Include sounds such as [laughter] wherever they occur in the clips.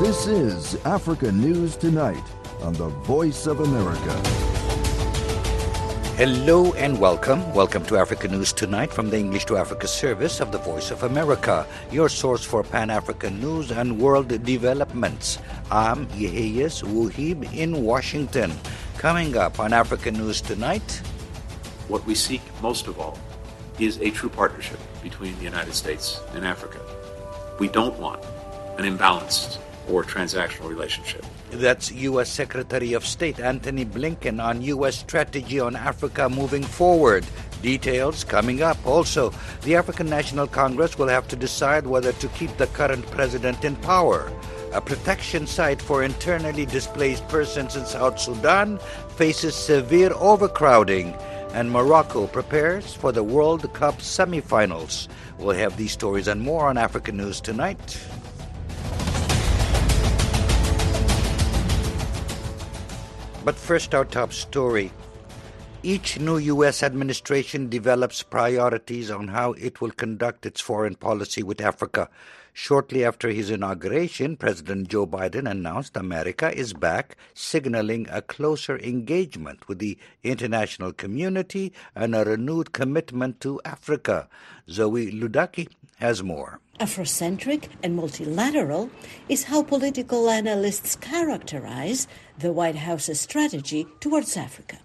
This is Africa News Tonight on the Voice of America. Hello and welcome. Welcome to Africa News Tonight from the English to Africa service of the Voice of America, your source for Pan African news and world developments. I'm Yeheyes Wuhib in Washington. Coming up on Africa News Tonight. What we seek most of all is a true partnership between the United States and Africa. We don't want an imbalanced or transactional relationship. That's U.S. Secretary of State Antony Blinken on U.S. strategy on Africa moving forward. Details coming up. Also, the African National Congress will have to decide whether to keep the current president in power. A protection site for internally displaced persons in South Sudan faces severe overcrowding, and Morocco prepares for the World Cup semifinals. We'll have these stories and more on African News tonight. But first, our top story. Each new U.S. administration develops priorities on how it will conduct its foreign policy with Africa. Shortly after his inauguration, President Joe Biden announced America is back, signaling a closer engagement with the international community and a renewed commitment to Africa. Zoe Ludaki has more. Afrocentric and multilateral is how political analysts characterize the White House's strategy towards Africa.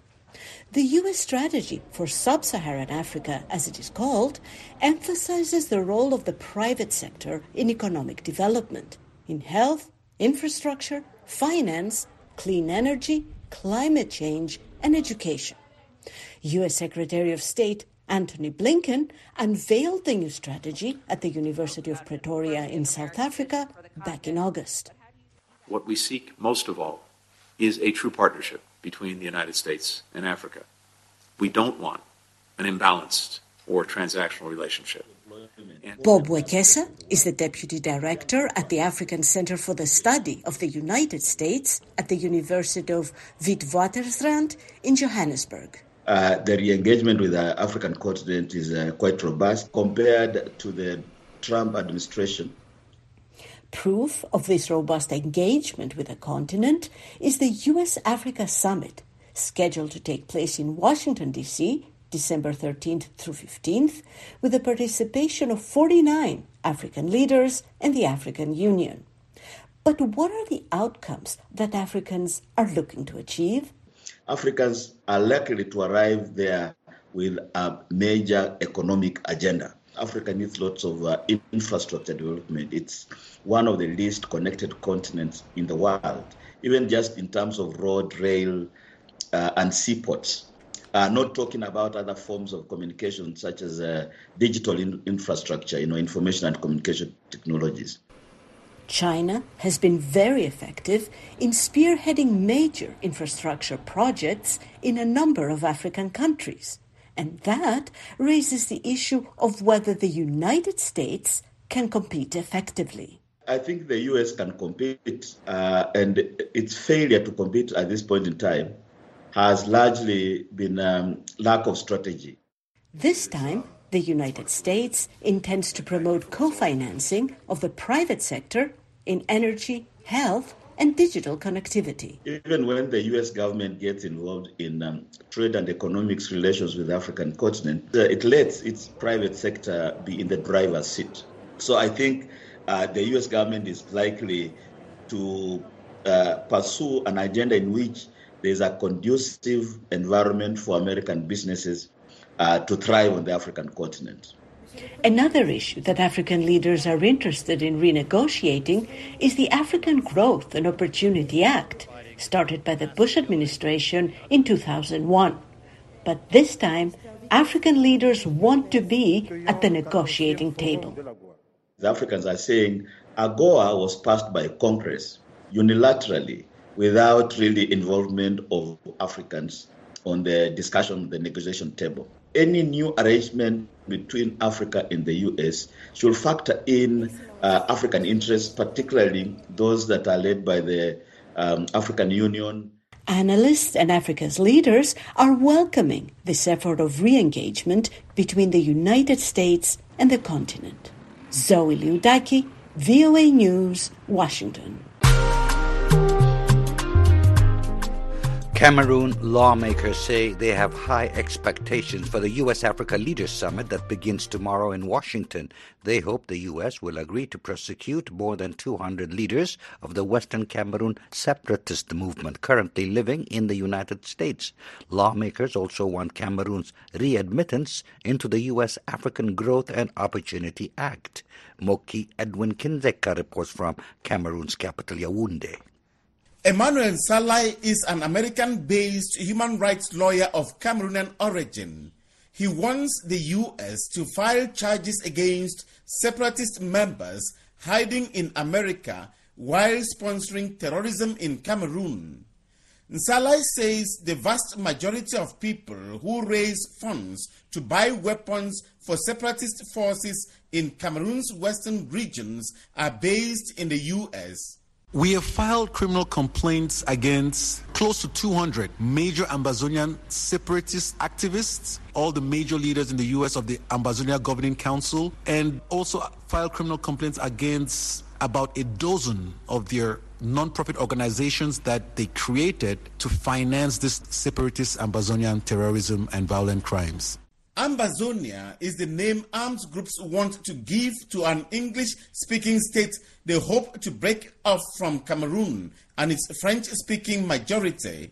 The U.S. strategy for sub Saharan Africa, as it is called, emphasizes the role of the private sector in economic development, in health, infrastructure, finance, clean energy, climate change, and education. U.S. Secretary of State Antony Blinken unveiled the new strategy at the University of Pretoria in South Africa back in August. What we seek most of all is a true partnership between the United States and Africa. We don't want an imbalanced or transactional relationship. Bob Wekesa is the Deputy Director at the African Center for the Study of the United States at the University of Witwatersrand in Johannesburg. Uh, the re-engagement with the African continent is uh, quite robust compared to the Trump administration. Proof of this robust engagement with the continent is the US Africa Summit, scheduled to take place in Washington, D.C., December 13th through 15th, with the participation of 49 African leaders and the African Union. But what are the outcomes that Africans are looking to achieve? Africans are likely to arrive there with a major economic agenda. Africa needs lots of uh, infrastructure development. It's one of the least connected continents in the world, even just in terms of road, rail, uh, and seaports. Uh, not talking about other forms of communication such as uh, digital in- infrastructure, you know, information and communication technologies. China has been very effective in spearheading major infrastructure projects in a number of African countries. And that raises the issue of whether the United States can compete effectively. I think the US can compete, uh, and its failure to compete at this point in time has largely been um, lack of strategy. This time, the United States intends to promote co financing of the private sector in energy, health, and digital connectivity. Even when the US government gets involved in um, trade and economics relations with the African continent, uh, it lets its private sector be in the driver's seat. So I think uh, the US government is likely to uh, pursue an agenda in which there's a conducive environment for American businesses uh, to thrive on the African continent. Another issue that African leaders are interested in renegotiating is the African Growth and Opportunity Act, started by the Bush administration in 2001. But this time, African leaders want to be at the negotiating table. The Africans are saying AGOA was passed by Congress unilaterally without really involvement of Africans on the discussion, the negotiation table. Any new arrangement between Africa and the US should factor in uh, African interests, particularly those that are led by the um, African Union. Analysts and Africa's leaders are welcoming this effort of re engagement between the United States and the continent. Zoe Liudaki, VOA News, Washington. Cameroon lawmakers say they have high expectations for the U.S. Africa Leaders Summit that begins tomorrow in Washington. They hope the U.S. will agree to prosecute more than 200 leaders of the Western Cameroon separatist movement currently living in the United States. Lawmakers also want Cameroon's readmittance into the U.S. African Growth and Opportunity Act. Moki Edwin Kinzeka reports from Cameroon's capital, Yaoundé. Emmanuel Nsalai is an American-based human rights lawyer of Cameroonian origin. He wants the U.S. to file charges against separatist members hiding in America while sponsoring terrorism in Cameroon. Nsalai says the vast majority of people who raise funds to buy weapons for separatist forces in Cameroon's western regions are based in the U.S. We have filed criminal complaints against close to 200 major Ambazonian separatist activists, all the major leaders in the U.S. of the Ambazonia Governing Council, and also filed criminal complaints against about a dozen of their non-profit organizations that they created to finance this separatist Ambazonian terrorism and violent crimes. Ambazonia is the name armed groups want to give to an English speaking state they hope to break off from Cameroon and its French speaking majority.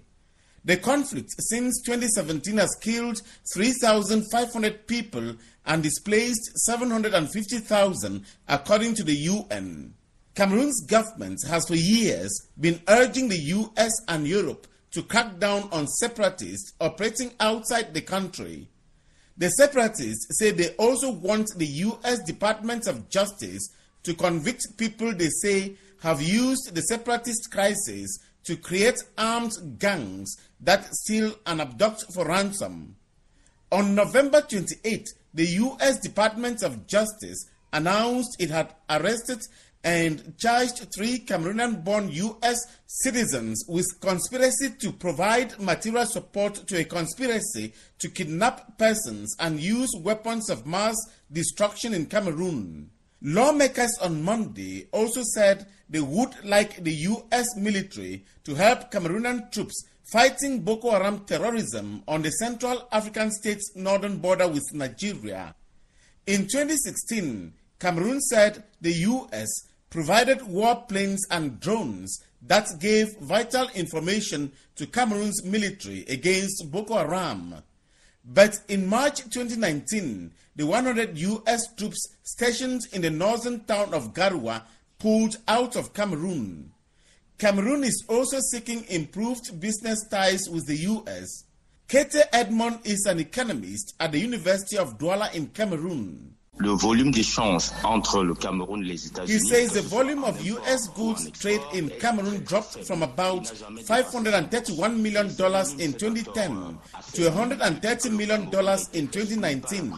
The conflict since 2017 has killed 3,500 people and displaced 750,000, according to the UN. Cameroon's government has for years been urging the US and Europe to crack down on separatists operating outside the country. The separatists say they also want the U.S. Department of Justice to convict people they say have used the separatist crisis to create armed gangs that steal and abduct for ransom. On November 28, the U.S. Department of Justice announced it had arrested and charged three Cameroonian born U.S. citizens with conspiracy to provide material support to a conspiracy to kidnap persons and use weapons of mass destruction in Cameroon. Lawmakers on Monday also said they would like the U.S. military to help Cameroonian troops fighting Boko Haram terrorism on the Central African state's northern border with Nigeria. In 2016, Cameroon said the U.S provided warplanes and drones that gave vital information to Cameroon's military against Boko Haram. But in March 2019, the 100 U.S. troops stationed in the northern town of Garoua pulled out of Cameroon. Cameroon is also seeking improved business ties with the U.S. Kete Edmond is an economist at the University of Douala in Cameroon. Le volume d'échanges entre le Cameroun et les États-Unis. He says the volume of US goods trade in Cameroon dropped from about $531 million in 2010 to $130 million in 2019.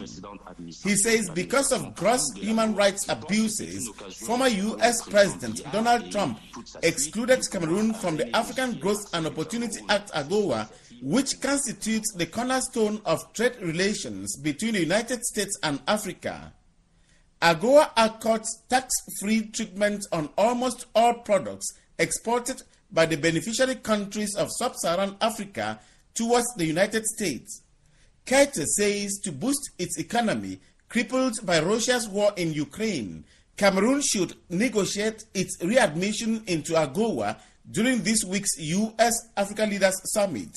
He says because of gross human rights abuses, former US President Donald Trump excluded Cameroon from the African Growth and Opportunity Act AGOA which constitutes the cornerstone of trade relations between the United States and Africa. AGOA accords tax-free treatment on almost all products exported by the beneficiary countries of sub-Saharan Africa towards the United States. Kete says to boost its economy crippled by Russia's war in Ukraine, Cameroon should negotiate its readmission into AGOA during this week's U.S. Africa Leaders Summit.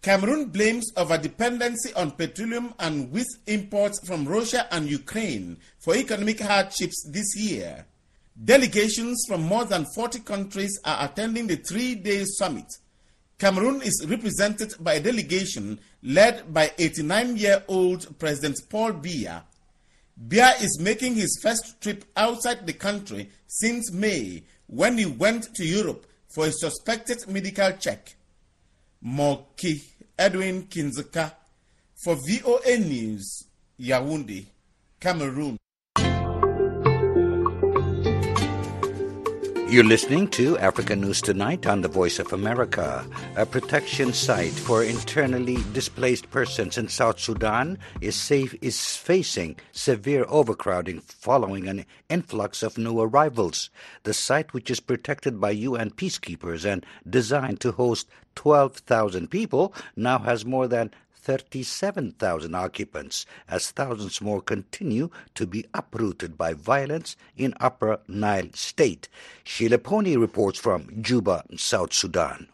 Cameroon blames overdependency on petroleum and wheat imports from Russia and Ukraine for economic hardships this year. Delegations from more than 40 countries are attending the three day summit. Cameroon is represented by a delegation led by 89 year old President Paul Biya. Biya is making his first trip outside the country since May when he went to Europe for a suspected medical check. Moki Edwin Kinzeka for VOA News, Yaoundé, Cameroon. You're listening to Africa News Tonight on the Voice of America. A protection site for internally displaced persons in South Sudan is, safe, is facing severe overcrowding following an influx of new arrivals. The site, which is protected by UN peacekeepers and designed to host 12,000 people, now has more than 37,000 occupants as thousands more continue to be uprooted by violence in Upper Nile State. Sheila Ponnie reports from Juba, South Sudan.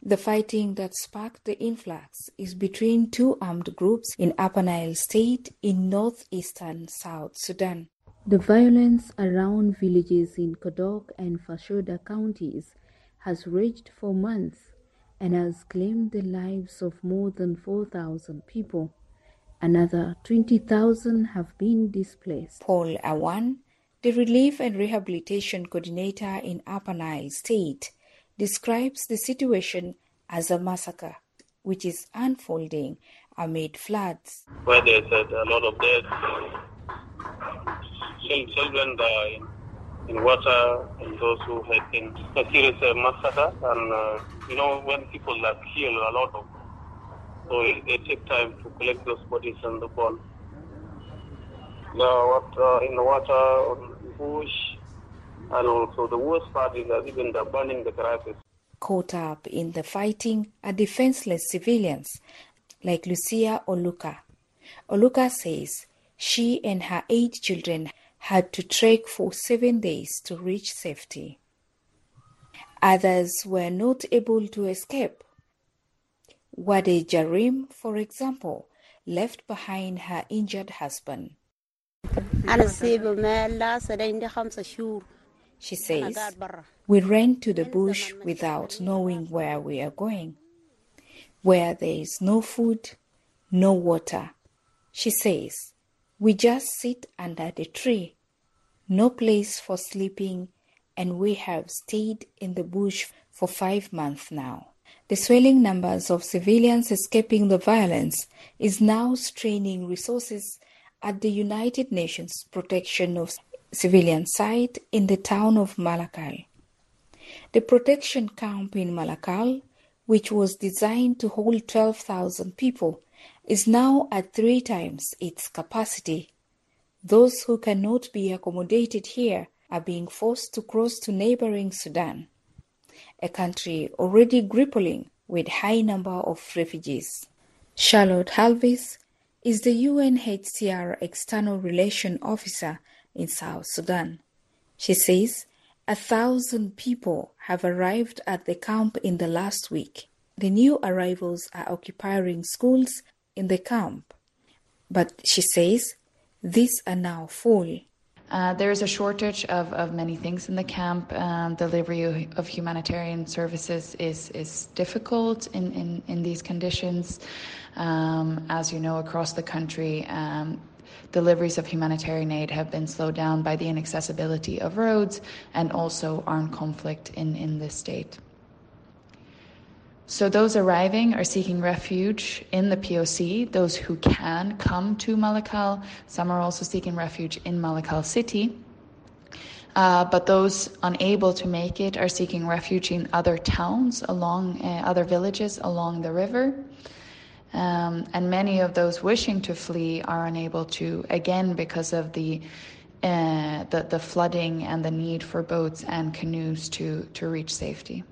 The fighting that sparked the influx is between two armed groups in Upper Nile State in northeastern South Sudan. The violence around villages in Kodok and Fashoda counties has raged for months and has claimed the lives of more than 4,000 people. Another 20,000 have been displaced. Paul Awan, the Relief and Rehabilitation Coordinator in Upper Nile State, describes the situation as a massacre, which is unfolding amid floods. Where there's a, lot of death, children dying in water and those who had been a serious uh, massacre. And, uh, you know, when people are killed, a lot of, so it, it takes time to collect those bodies and the bone. Now, uh, in the water, on bush, and also the worst part is that even the burning the grasses. Caught up in the fighting are defenseless civilians like Lucia Oluka. Oluka says she and her eight children had to trek for seven days to reach safety. Others were not able to escape. Wade Jarim, for example, left behind her injured husband. She says, We ran to the bush without knowing where we are going, where there is no food, no water. She says, we just sit under the tree, no place for sleeping, and we have stayed in the bush for five months now. The swelling numbers of civilians escaping the violence is now straining resources at the United Nations Protection of Civilian site in the town of Malakal. The protection camp in Malakal, which was designed to hold 12,000 people, is now at three times its capacity. Those who cannot be accommodated here are being forced to cross to neighboring Sudan, a country already grappling with high number of refugees. Charlotte Hallqvist is the UNHCR External Relation Officer in South Sudan. She says a thousand people have arrived at the camp in the last week. The new arrivals are occupying schools in the camp. But she says these are now full. Uh, there is a shortage of, of many things in the camp. Um, delivery of humanitarian services is, is difficult in, in, in these conditions. Um, as you know, across the country, um, deliveries of humanitarian aid have been slowed down by the inaccessibility of roads and also armed conflict in, in this state. So those arriving are seeking refuge in the POC. Those who can come to Malakal, some are also seeking refuge in Malakal city. Uh, but those unable to make it are seeking refuge in other towns along uh, other villages along the river. Um, and many of those wishing to flee are unable to, again, because of the, uh, the, the flooding and the need for boats and canoes to, to reach safety.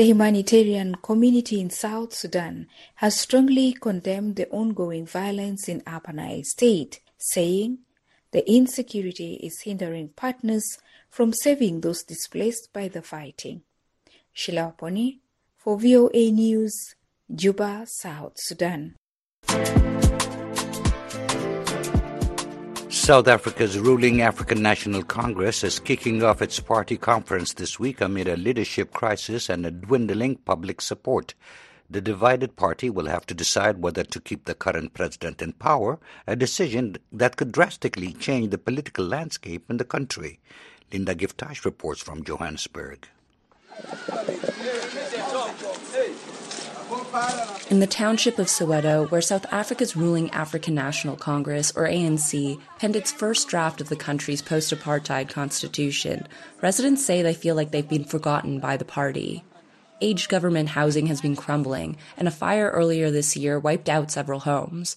The humanitarian community in South Sudan has strongly condemned the ongoing violence in Upper Nile State, saying the insecurity is hindering partners from saving those displaced by the fighting. Sheila Ponnie for VOA News, Juba, South Sudan. South Africa's ruling African National Congress is kicking off its party conference this week amid a leadership crisis and a dwindling public support. The divided party will have to decide whether to keep the current president in power, a decision that could drastically change the political landscape in the country. Linda Givetash reports from Johannesburg. In the township of Soweto, where South Africa's ruling African National Congress, or ANC, penned its first draft of the country's post apartheid constitution, residents say they feel like they've been forgotten by the party. Aged government housing has been crumbling, and a fire earlier this year wiped out several homes.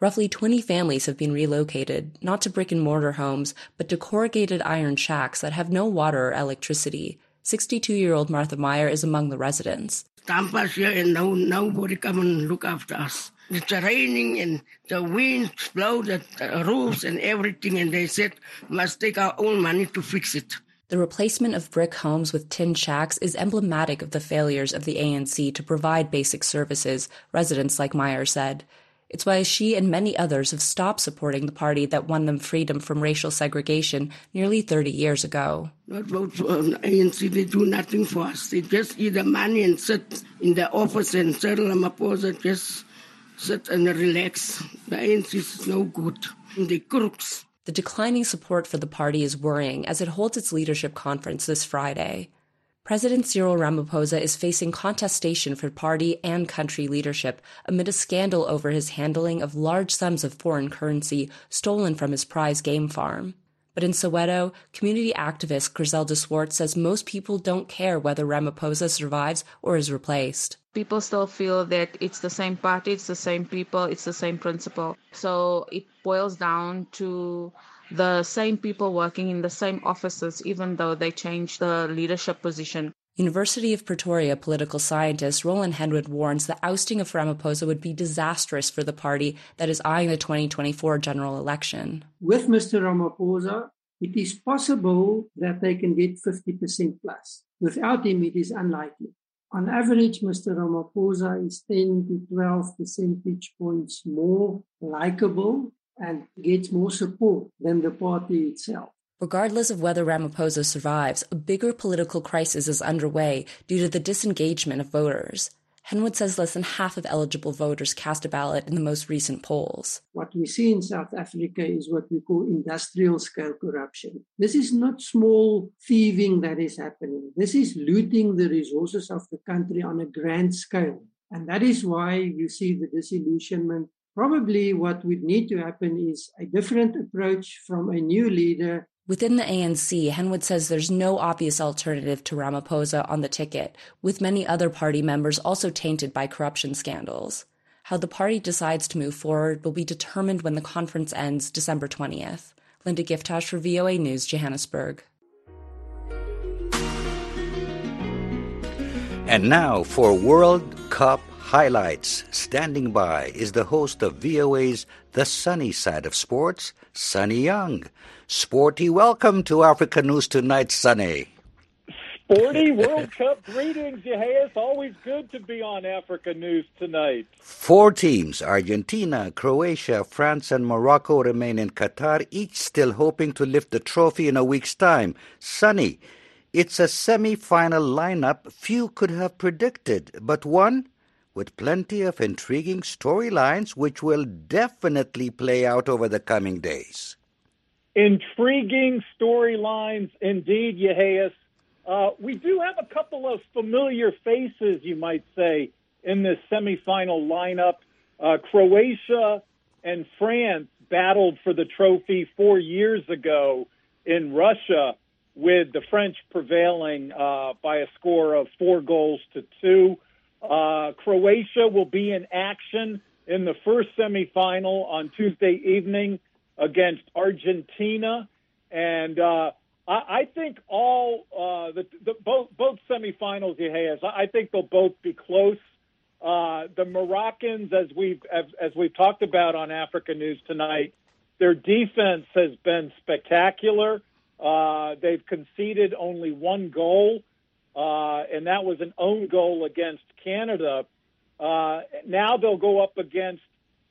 Roughly 20 families have been relocated, not to brick and mortar homes, but to corrugated iron shacks that have no water or electricity. 62 year old Martha Meyer is among the residents dump us here and no, nobody come and look after us. It's raining and the winds blow the roofs and everything and they said must take our own money to fix it. The replacement of brick homes with tin shacks is emblematic of the failures of the ANC to provide basic services, residents like Meyer said. It's why she and many others have stopped supporting the party that won them freedom from racial segregation nearly 30 years ago. Not vote uh, for ANC, they do nothing for us. They just eat the money and sit in the office and Cyril Ramaphosa just sit and relax. The ANC is no good. They crooks. The declining support for the party is worrying as it holds its leadership conference this Friday. President Cyril Ramaphosa is facing contestation for party and country leadership amid a scandal over his handling of large sums of foreign currency stolen from his prize game farm. But in Soweto, community activist Griselda Swartz says most people don't care whether Ramaphosa survives or is replaced. People still feel that it's the same party, it's the same people, it's the same principle. So it boils down to the same people working in the same offices, even though they change the leadership position. University of Pretoria political scientist Roland Henwood warns the ousting of Ramaphosa would be disastrous for the party that is eyeing the 2024 general election. With Mr. Ramaphosa, it is possible that they can get 50% plus. Without him, it is unlikely. On average, Mr. Ramaphosa is 10 to 12 percentage points more likable and gets more support than the party itself. Regardless of whether Ramaphosa survives, a bigger political crisis is underway due to the disengagement of voters. Henwood says less than half of eligible voters cast a ballot in the most recent polls. What we see in South Africa is what we call industrial scale corruption. This is not small thieving that is happening. This is looting the resources of the country on a grand scale. And that is why you see the disillusionment Probably what would need to happen is a different approach from a new leader. Within the ANC, Henwood says there's no obvious alternative to Ramaphosa on the ticket, with many other party members also tainted by corruption scandals. How the party decides to move forward will be determined when the conference ends December 20th. Linda Givetash for VOA News, Johannesburg. And now for World Cup highlights. Standing by is the host of VOA's The Sonny Side of Sports, Sonny Young. Sporty, welcome to Africa News Tonight, Sonny. Sporty World [laughs] Cup greetings, It's Always good to be on Africa News tonight. Four teams, Argentina, Croatia, France, and Morocco, remain in Qatar, each still hoping to lift the trophy in a week's time. Sonny, it's a semi final lineup few could have predicted, but one with plenty of intriguing storylines which will definitely play out over the coming days. Intriguing storylines indeed, Yeheyes. Uh, we do have a couple of familiar faces, you might say, in this semifinal lineup. Uh, Croatia and France battled for the trophy four years ago in Russia, with the French prevailing uh, by a score of four goals to two. Uh, Croatia will be in action in the first semifinal on Tuesday evening against Argentina, and uh, I, I think all uh, the, the both both semifinals he. I think they'll both be close. Uh, the Moroccans, as we've as, as we've talked about on Africa News tonight, their defense has been spectacular. Uh, they've conceded only one goal uh, and that was an own goal against Canada. Uh, now they'll go up against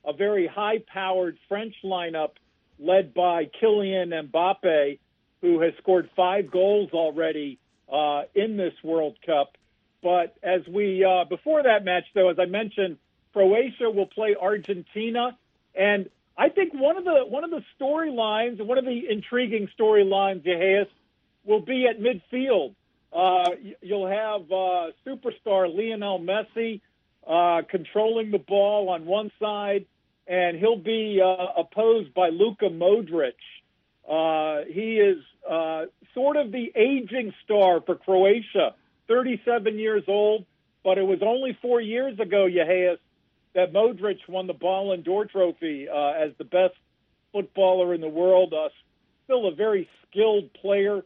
a very high-powered French lineup led by Kylian Mbappe, who has scored five goals already uh, in this World Cup. But as we uh, before that match, though, as I mentioned, Croatia will play Argentina, and I think one of the one of the storylines, one of the intriguing storylines, Yeheyes, will be at midfield. Uh, you'll have uh, superstar Lionel Messi uh, controlling the ball on one side, and he'll be uh, opposed by Luka Modric. Uh, he is uh, sort of the aging star for Croatia, 37 years old, but it was only four years ago, Yeheyes, that Modric won the Ballon d'Or trophy uh, as the best footballer in the world. Uh, still a very skilled player,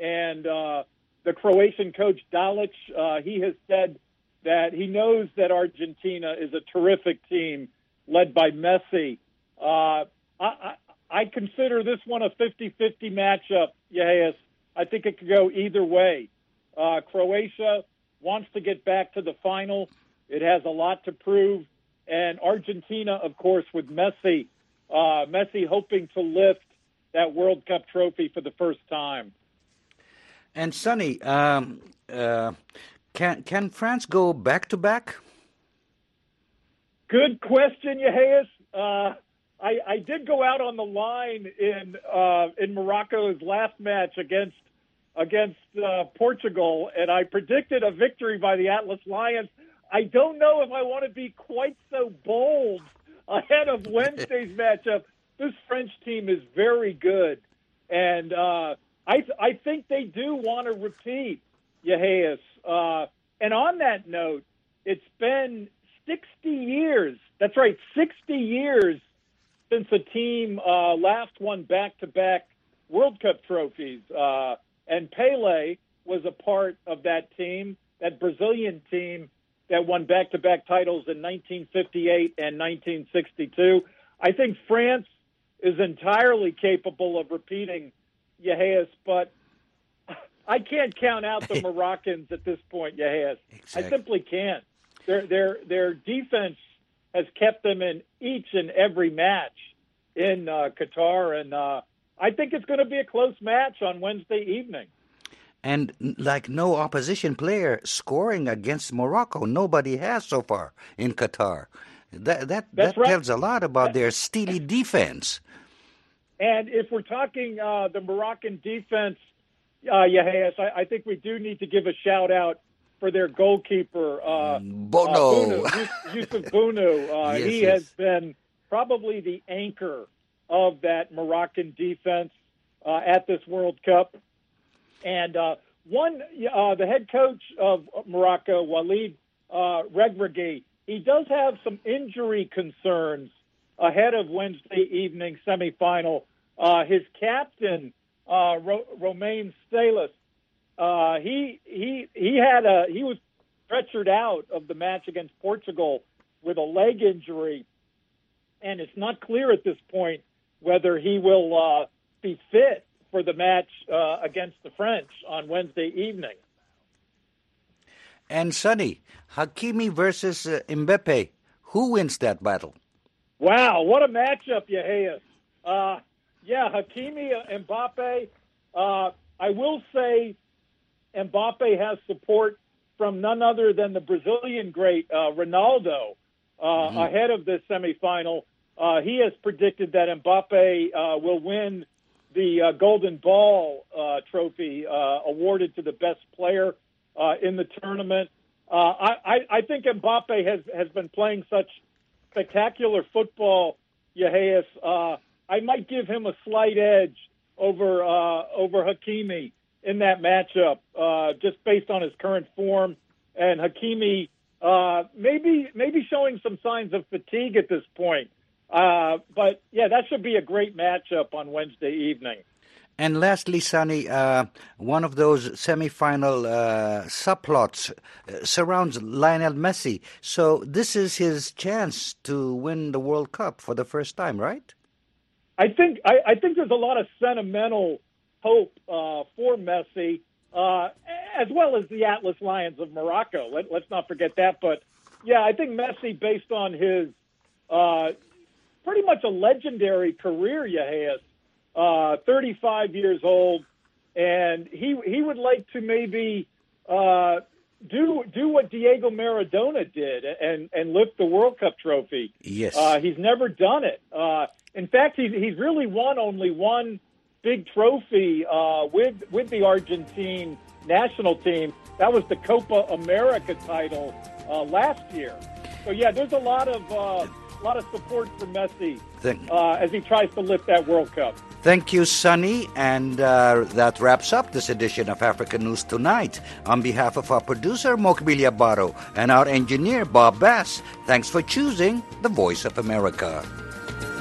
and uh, the Croatian coach Dalic, uh, he has said that he knows that Argentina is a terrific team led by Messi. Uh, I, I, I consider this one a 50-50 matchup. Yes, I think it could go either way. Uh, Croatia wants to get back to the final. It has a lot to prove. And Argentina, of course, with Messi, uh, Messi hoping to lift that World Cup trophy for the first time. And Sonny, um, uh, can can France go back to back? Good question, Yeheyes. Uh, I, I did go out on the line in uh, in Morocco's last match against against uh, Portugal, and I predicted a victory by the Atlas Lions. I don't know if I want to be quite so bold ahead of [laughs] Wednesday's matchup. This French team is very good, and uh, I I think they do want to repeat. Yeheyes. Uh, and on that note, it's been 60 years. That's right, 60 years since a team uh, last won back-to-back World Cup trophies. Uh, and Pele was a part of that team, that Brazilian team that won back-to-back titles in 1958 and 1962. I think France is entirely capable of repeating Yeheyes, but I can't count out the Moroccans at this point, Yeheyes. Exactly. I simply can't. Their their their defense has kept them in each and every match in uh, Qatar, and uh, I think it's going to be a close match on Wednesday evening. And like no opposition player scoring against Morocco, nobody has so far in Qatar. That that that right. tells a lot about their steely [laughs] defense. And if we're talking uh, the Moroccan defense, uh, I, I think we do need to give a shout out for their goalkeeper, uh, Bono. Uh, [laughs] Yusuf Bounou. Uh, yes, he yes. has been probably the anchor of that Moroccan defense uh, at this World Cup. And uh, one, uh, the head coach of Morocco, Walid uh, Regragui, he does have some injury concerns ahead of Wednesday evening semifinal. Uh, his captain, uh, Ro- Romain Saïss, uh, he he he had a he was stretchered out of the match against Portugal with a leg injury, and it's not clear at this point whether he will uh, be fit for the match uh, against the French on Wednesday evening. And Sonny, Hakimi versus uh, Mbappe. Who wins that battle? Wow, what a matchup, Yeheyes. Uh, yeah, Hakimi, uh, Mbappe. Uh, I will say Mbappe has support from none other than the Brazilian great uh, Ronaldo uh, Mm-hmm. ahead of this semifinal. Uh, he has predicted that Mbappe uh, will win the uh, Golden Ball uh, trophy uh, awarded to the best player uh, in the tournament. Uh, I, I, I think Mbappe has, has been playing such spectacular football, Yeheyes. Uh, I might give him a slight edge over uh, over Hakimi in that matchup, uh, just based on his current form. And Hakimi uh, maybe maybe showing some signs of fatigue at this point. Uh, but yeah, that should be a great matchup on Wednesday evening. And lastly, Sonny, uh, one of those semifinal uh, subplots uh, surrounds Lionel Messi. So this is his chance to win the World Cup for the first time, right? I think I, I think there's a lot of sentimental hope uh, for Messi, uh, as well as the Atlas Lions of Morocco. Let, let's not forget that. But yeah, I think Messi, based on his uh, pretty much a legendary career, Yeheyes, uh, 35 years old, and he he would like to maybe uh, do do what Diego Maradona did and and lift the World Cup trophy. Yes. Uh, he's never done it. Uh, in fact, he's he's really won only one big trophy uh, with with the Argentine national team. That was the Copa America title uh, last year. So yeah, there's a lot of uh, a lot of support for Messi uh, as he tries to lift that World Cup. Thank you, Sonny. And uh, that wraps up this edition of African News Tonight. On behalf of our producer, Mokbilia Baro, and our engineer, Bob Bass, thanks for choosing the Voice of America.